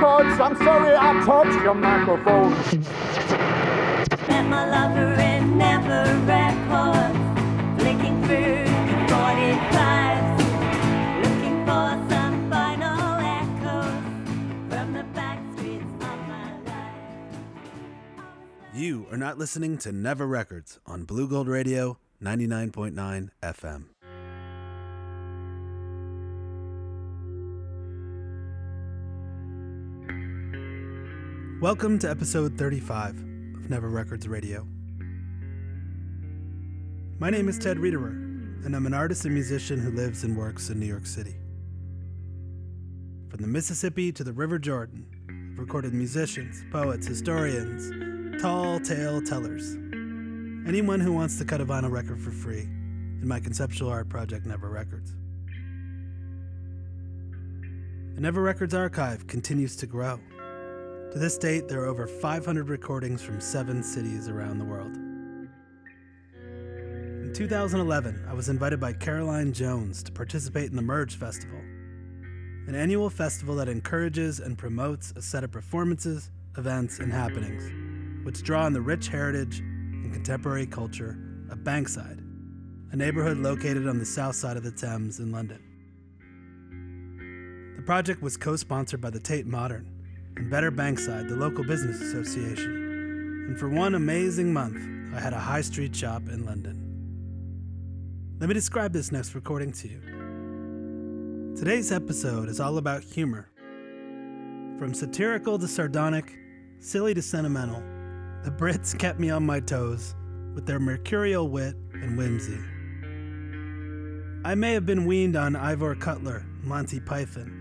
Thank you, Never Records. I'm sorry I touched your microphone. Met my lover in Never Records, flicking through 45s, looking for some final echoes from the back streets of my life. You are not listening to Never Records on Blugold Radio 99.9 FM. Welcome to episode 35 of Never Records Radio. My name is Ted Riederer, and I'm an artist and musician who lives and works in New York City. From the Mississippi to the River Jordan, I've recorded musicians, poets, historians, tall tale tellers, anyone who wants to cut a vinyl record for free in my conceptual art project Never Records. The Never Records archive continues to grow. To this date, there are over 500 recordings from seven cities around the world. In 2011, I was invited by Caroline Jones to participate in the Merge Festival, an annual festival that encourages and promotes a set of performances, events, and happenings, which draw on the rich heritage and contemporary culture of Bankside, a neighborhood located on the south side of the Thames in London. The project was co sponsored by the Tate Modern and Better Bankside, the local business association. And for one amazing month, I had a high street shop in London. Let me describe this next recording to you. Today's episode is all about humor. From satirical to sardonic, silly to sentimental, the Brits kept me on my toes with their mercurial wit and whimsy. I may have been weaned on Ivor Cutler, Monty Python,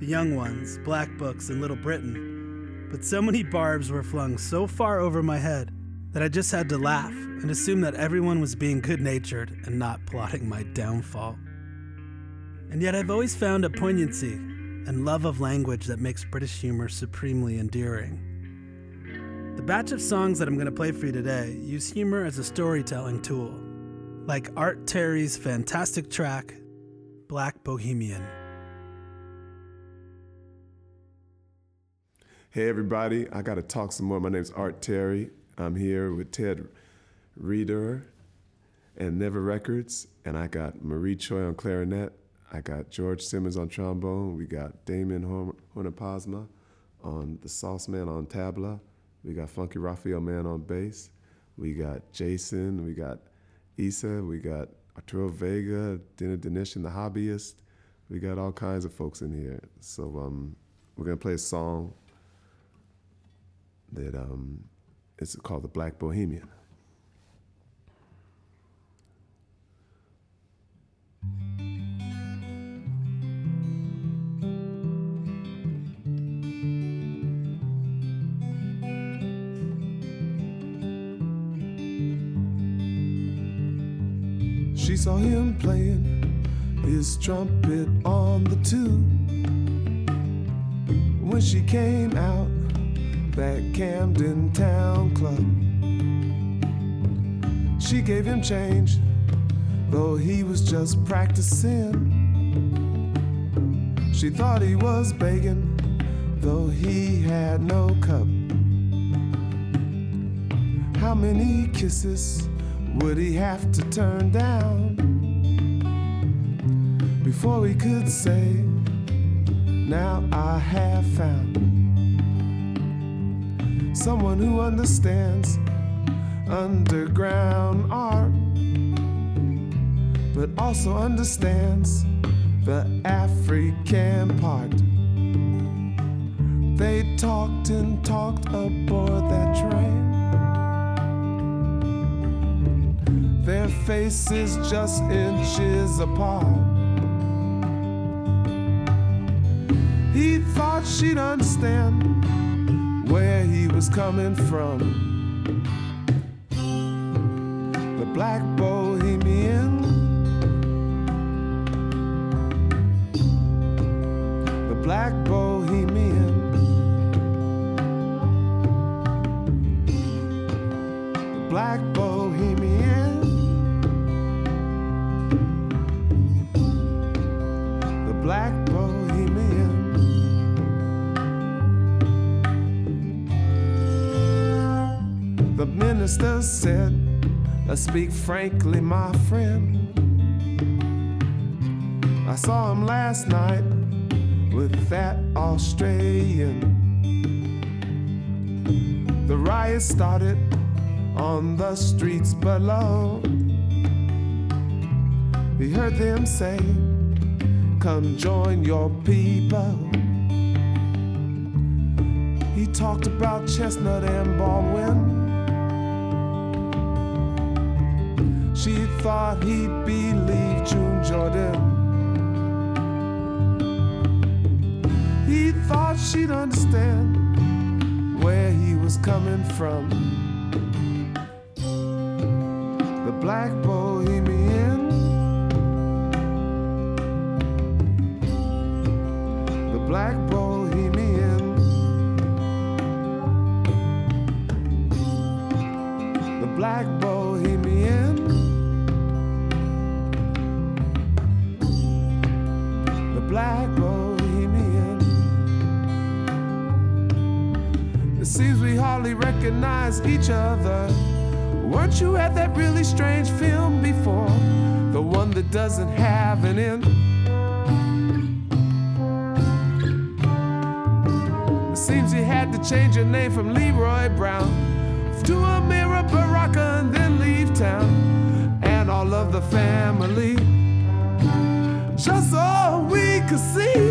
the young ones, Black Books, and Little Britain. But so many barbs were flung so far over my head that I just had to laugh and assume that everyone was being good natured and not plotting my downfall. And yet I've always found a poignancy and love of language that makes British humor supremely endearing. The batch of songs that I'm going to play for you today use humor as a storytelling tool, like Art Terry's fantastic track, Black Bohemian. Hey everybody, I got to talk some more. My name's Art Terry. I'm here with Ted Riederer and Never Records, and I got Marie Choi on clarinet. I got George Simmons on trombone. We got Damon Hornapasma on the Sauce Man on tabla. We got Funky Raphael Man on bass. We got Jason. We got Issa. We got Arturo Vega, Dina Denish, and the Hobbyist. We got all kinds of folks in here. So um, we're gonna play a song that um, it's called the Black Bohemian. She saw him playing his trumpet on the tube. When she came out that Camden Town Club. She gave him change, though he was just practicing. She thought he was begging, though he had no cup. How many kisses would he have to turn down before he could say, Now I have found someone who understands underground art, but also understands the African part. They talked and talked aboard that train. Their faces just inches apart. He thought she'd understand where he was coming from. The black bohemian. Said, Let's speak frankly, my friend. I saw him last night with that Australian. The riot started on the streets below. He heard them say, Come join your people. He talked about Chestnut and Baldwin. She thought he'd believe June Jordan. He thought she'd understand where he was coming from. The black bohemian. The black bohemian. Each other. Weren't you at that really strange film before? The one that doesn't have an end. It seems you had to change your name from Leroy Brown to a Amiri Baraka and then leave town. And all of the family, just so we could see.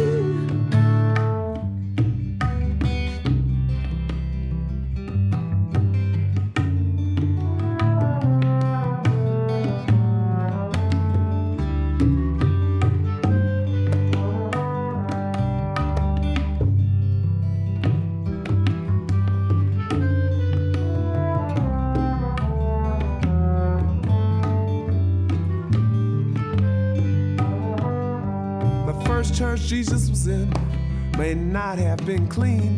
Jesus was in may not have been clean,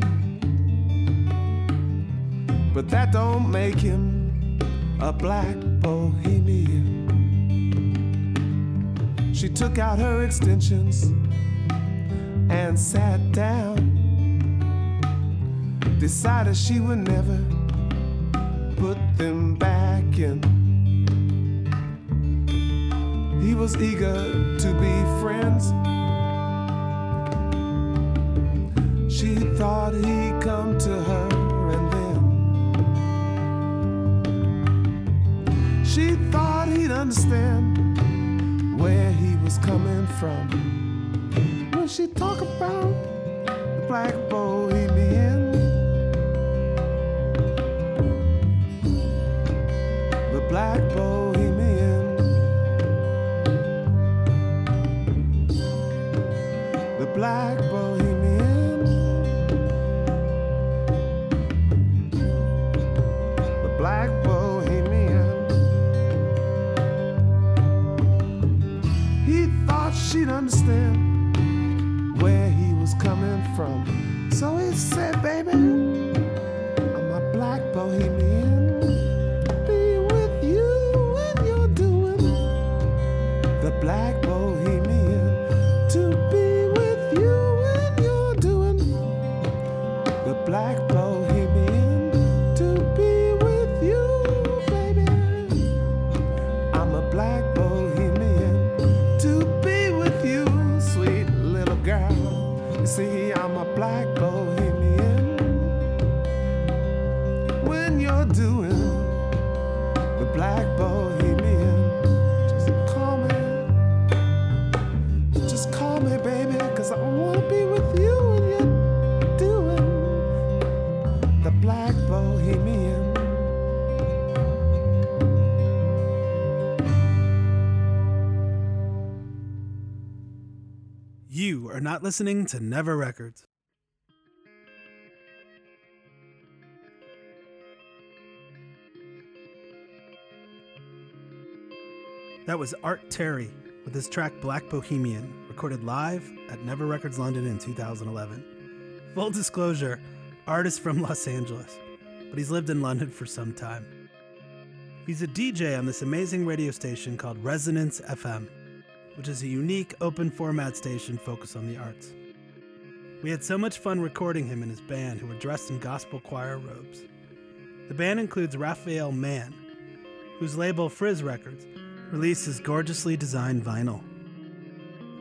but that don't make him a black bohemian. She took out her extensions and sat down, decided she would never put them back in. He was eager to be friends. She thought he'd come to her and then she thought he'd understand where he was coming from. When she talk about the black bohemian, the black bohemian. Said, "Baby, are not listening to Never Records. That was Art Terry with his track Black Bohemian, recorded live at Never Records London in 2011. Full disclosure, artist from Los Angeles, but he's lived in London for some time. He's a DJ on this amazing radio station called Resonance FM which is a unique open format station focused on the arts. We had so much fun recording him and his band, who were dressed in gospel choir robes. The band includes Raphael Mann, whose label Frizz Records releases gorgeously designed vinyl.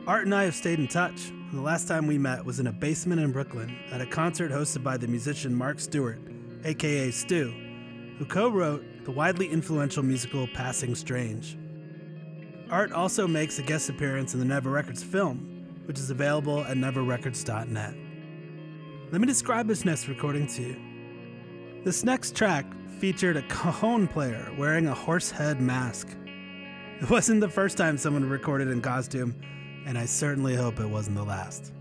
Art and I have stayed in touch, and the last time we met was in a basement in Brooklyn at a concert hosted by the musician Mark Stewart, aka Stew, who co wrote the widely influential musical Passing Strange. Art also makes a guest appearance in the Never Records film, which is available at neverrecords.net. Let me describe this next recording to you. This next track featured a cajon player wearing a horse head mask. It wasn't the first time someone recorded in costume, and I certainly hope it wasn't the last.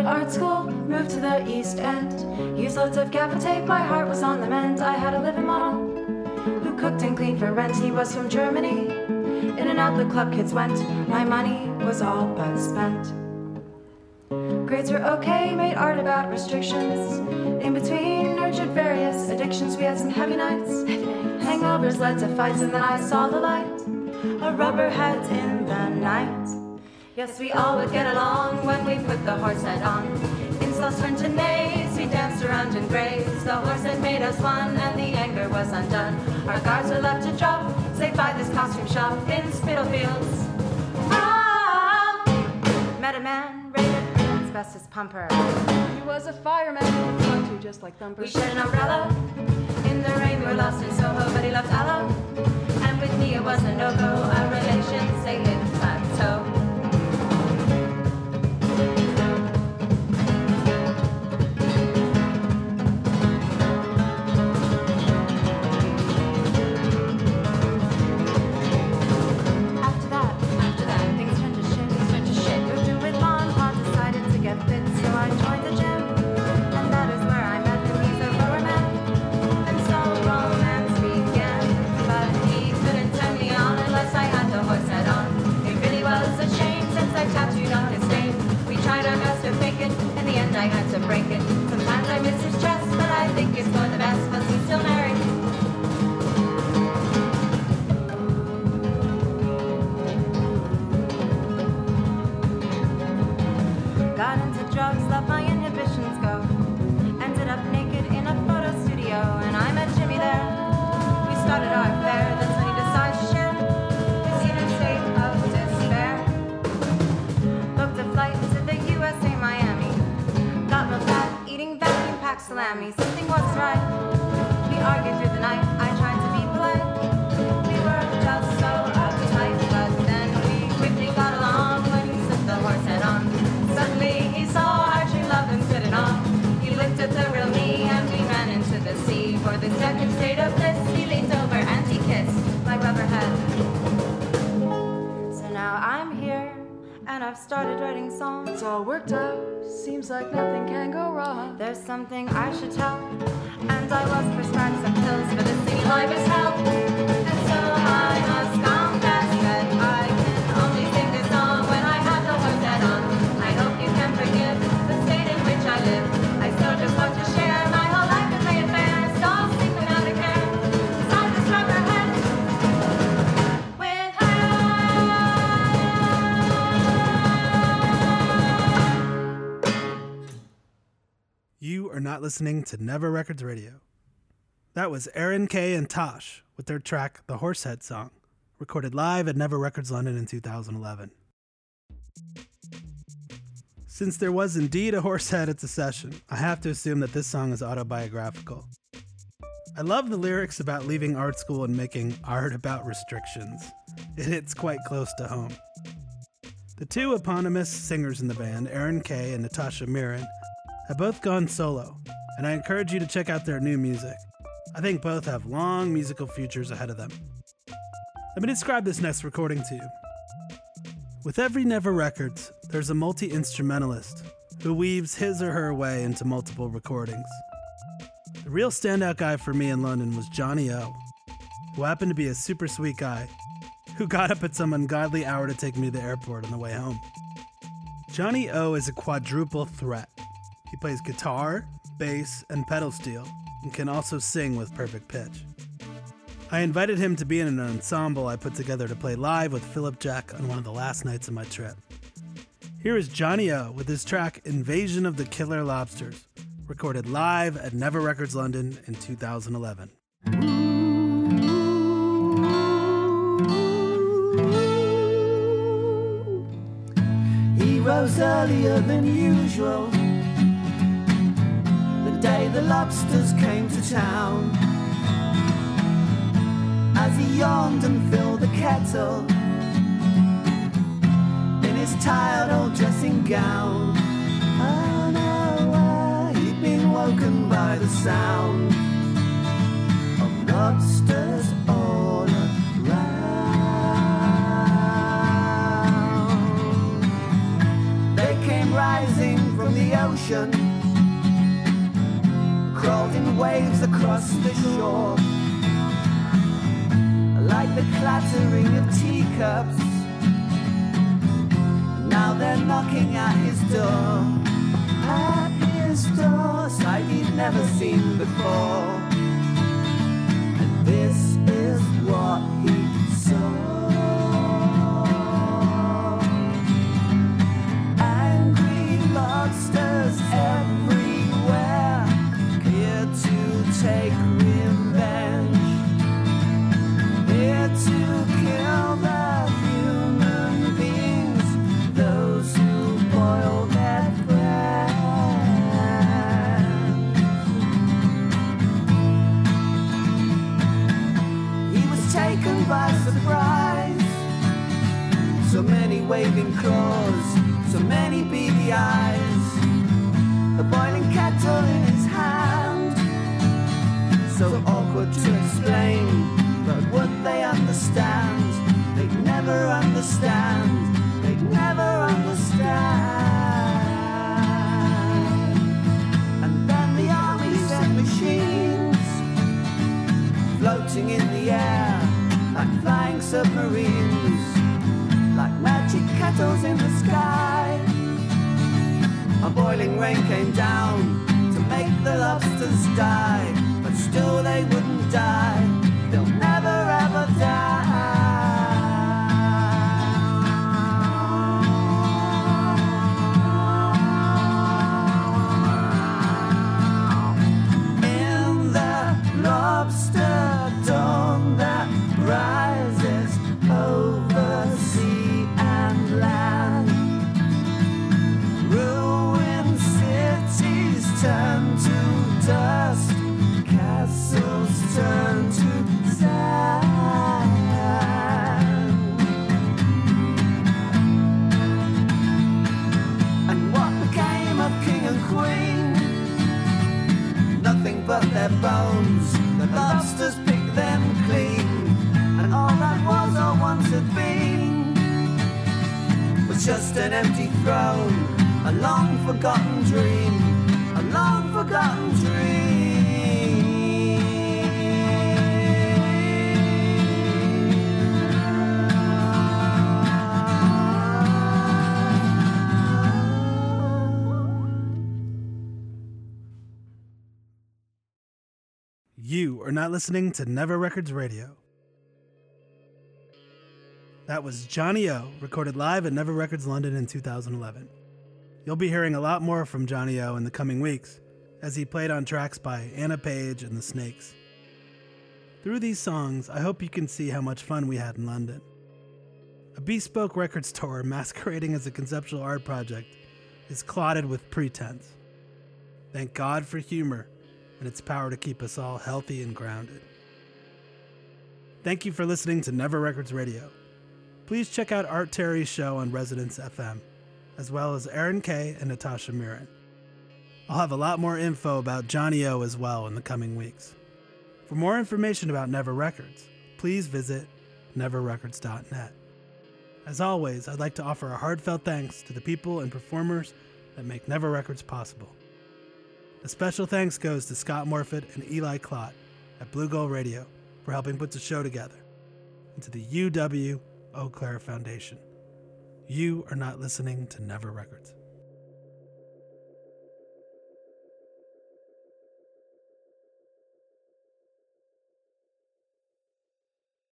Started art school, moved to the East End. Used lots of gaffer tape, my heart was on the mend. I had a living model who cooked and cleaned for rent. He was from Germany. In and out the club kids went. My money was all but spent. Grades were okay, made art about restrictions. In between, nurtured various addictions. We had some heavy nights. Hangovers led to fights, and then I saw the light. A rubber hat in the night. Yes, we all would get along when we put the horse head on. Insults turned to nays, we danced around in graves. The horse had made us one, and the anger was undone. Our guards were left to drop, saved by this costume shop in Spitalfields. Ah! Met a man, rated asbestos pumper. He was a fireman to just like Thumper. We shared an umbrella. In the rain, we were lost in Soho, but he left Ella. And with me, it was a no-go. Our relations, they hit wasn't right. We argued through the night. I tried and I've started writing songs. It's all worked out. Seems like nothing can go wrong. There's something I should tell. And I was prescribed some pills for the city life is hell. And so I must confess not listening to Never Records Radio. That was Aaron Kay and Tosh with their track The Horsehead Song, recorded live at Never Records London in 2011. Since there was indeed a horsehead at the session, I have to assume that this song is autobiographical. I love the lyrics about leaving art school and making art about restrictions. It hits quite close to home. The two eponymous singers in the band, Aaron Kay and Natasha Mirin, have both gone solo, and I encourage you to check out their new music. I think both have long musical futures ahead of them. Let me describe this next recording to you. With every Never Records, there's a multi instrumentalist who weaves his or her way into multiple recordings. The real standout guy for me in London was Johnny O, who happened to be a super sweet guy who got up at some ungodly hour to take me to the airport on the way home. Johnny O is a quadruple threat. He plays guitar, bass, and pedal steel, and can also sing with perfect pitch. I invited him to be in an ensemble I put together to play live with Philip Jack on one of the last nights of my trip. Here is Johnny O with his track Invasion of the Killer Lobsters, recorded live at Never Records London in 2011. He rose earlier than usual. Day the lobsters came to town. As he yawned and filled the kettle in his tired old dressing gown. Oh, Unaware uh, he'd been woken by the sound of lobsters all around. They came rising from the ocean, crawled in waves across the shore, like the clattering of teacups. Now they're knocking at his door, at his door, sight he'd never seen before. And this waving claws, so many beady eyes. The boiling kettle in his hand. So awkward to explain, but would they understand? They'd never understand. They'd never understand. And then the machines floating in the air like flying submarines, kettles in the sky. A boiling rain came down to make the lobsters die, but still they wouldn't an empty throne, a long forgotten dream, a long forgotten dream. You are not listening to Never Records Radio. That was Johnny O, recorded live at Never Records London in 2011. You'll be hearing a lot more from Johnny O in the coming weeks, as he played on tracks by Anna Page and the Snakes. Through these songs, I hope you can see how much fun we had in London. A bespoke record store masquerading as a conceptual art project is clotted with pretense. Thank God for humor and its power to keep us all healthy and grounded. Thank you for listening to Never Records Radio please check out Art Terry's show on Resonance FM, as well as Aaron Kay and Natasha Murin. I'll have a lot more info about Johnny O as well in the coming weeks. For more information about Never Records, please visit neverrecords.net. As always, I'd like to offer a heartfelt thanks to the people and performers that make Never Records possible. A special thanks goes to Scott Morfitt and Eli Clott at Blugold Radio for helping put the show together, and to the UW Eau Claire Foundation. You are not listening to Never Records.